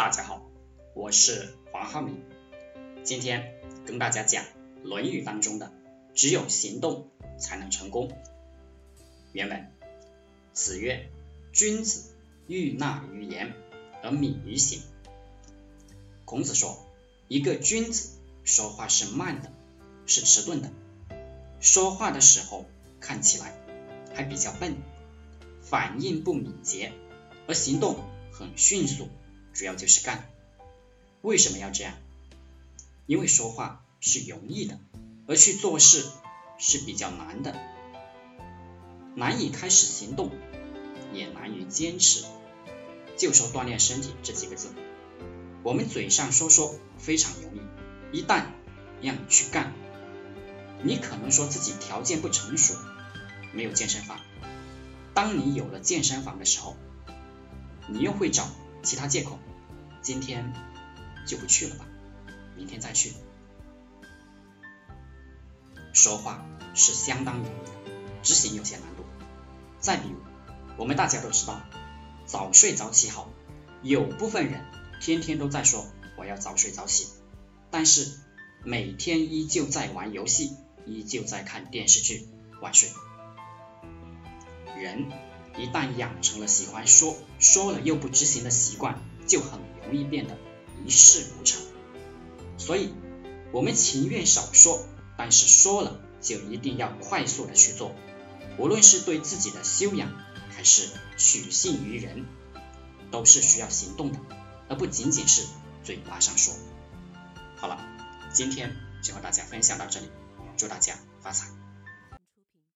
大家好，我是黄浩明，今天跟大家讲《论语》当中的“只有行动才能成功”。原文：子曰：“君子欲纳于言而敏于行。”孔子说，一个君子说话是慢的，是迟钝的，说话的时候看起来还比较笨，反应不敏捷，而行动很迅速。主要就是干，为什么要这样？因为说话是容易的，而去做事是比较难的，难以开始行动，也难于坚持。就说锻炼身体这几个字，我们嘴上说说非常容易，一旦让你去干，你可能说自己条件不成熟，没有健身房。当你有了健身房的时候，你又会找。其他借口，今天就不去了吧，明天再去。说话是相当容易的，执行有些难度。再比如，我们大家都知道，早睡早起好，有部分人天天都在说我要早睡早起，但是每天依旧在玩游戏，依旧在看电视剧晚睡。人。一旦养成了喜欢说说了又不执行的习惯，就很容易变得一事无成。所以，我们情愿少说，但是说了就一定要快速的去做。无论是对自己的修养，还是取信于人，都是需要行动的，而不仅仅是嘴巴上说。好了，今天就和大家分享到这里，祝大家发财。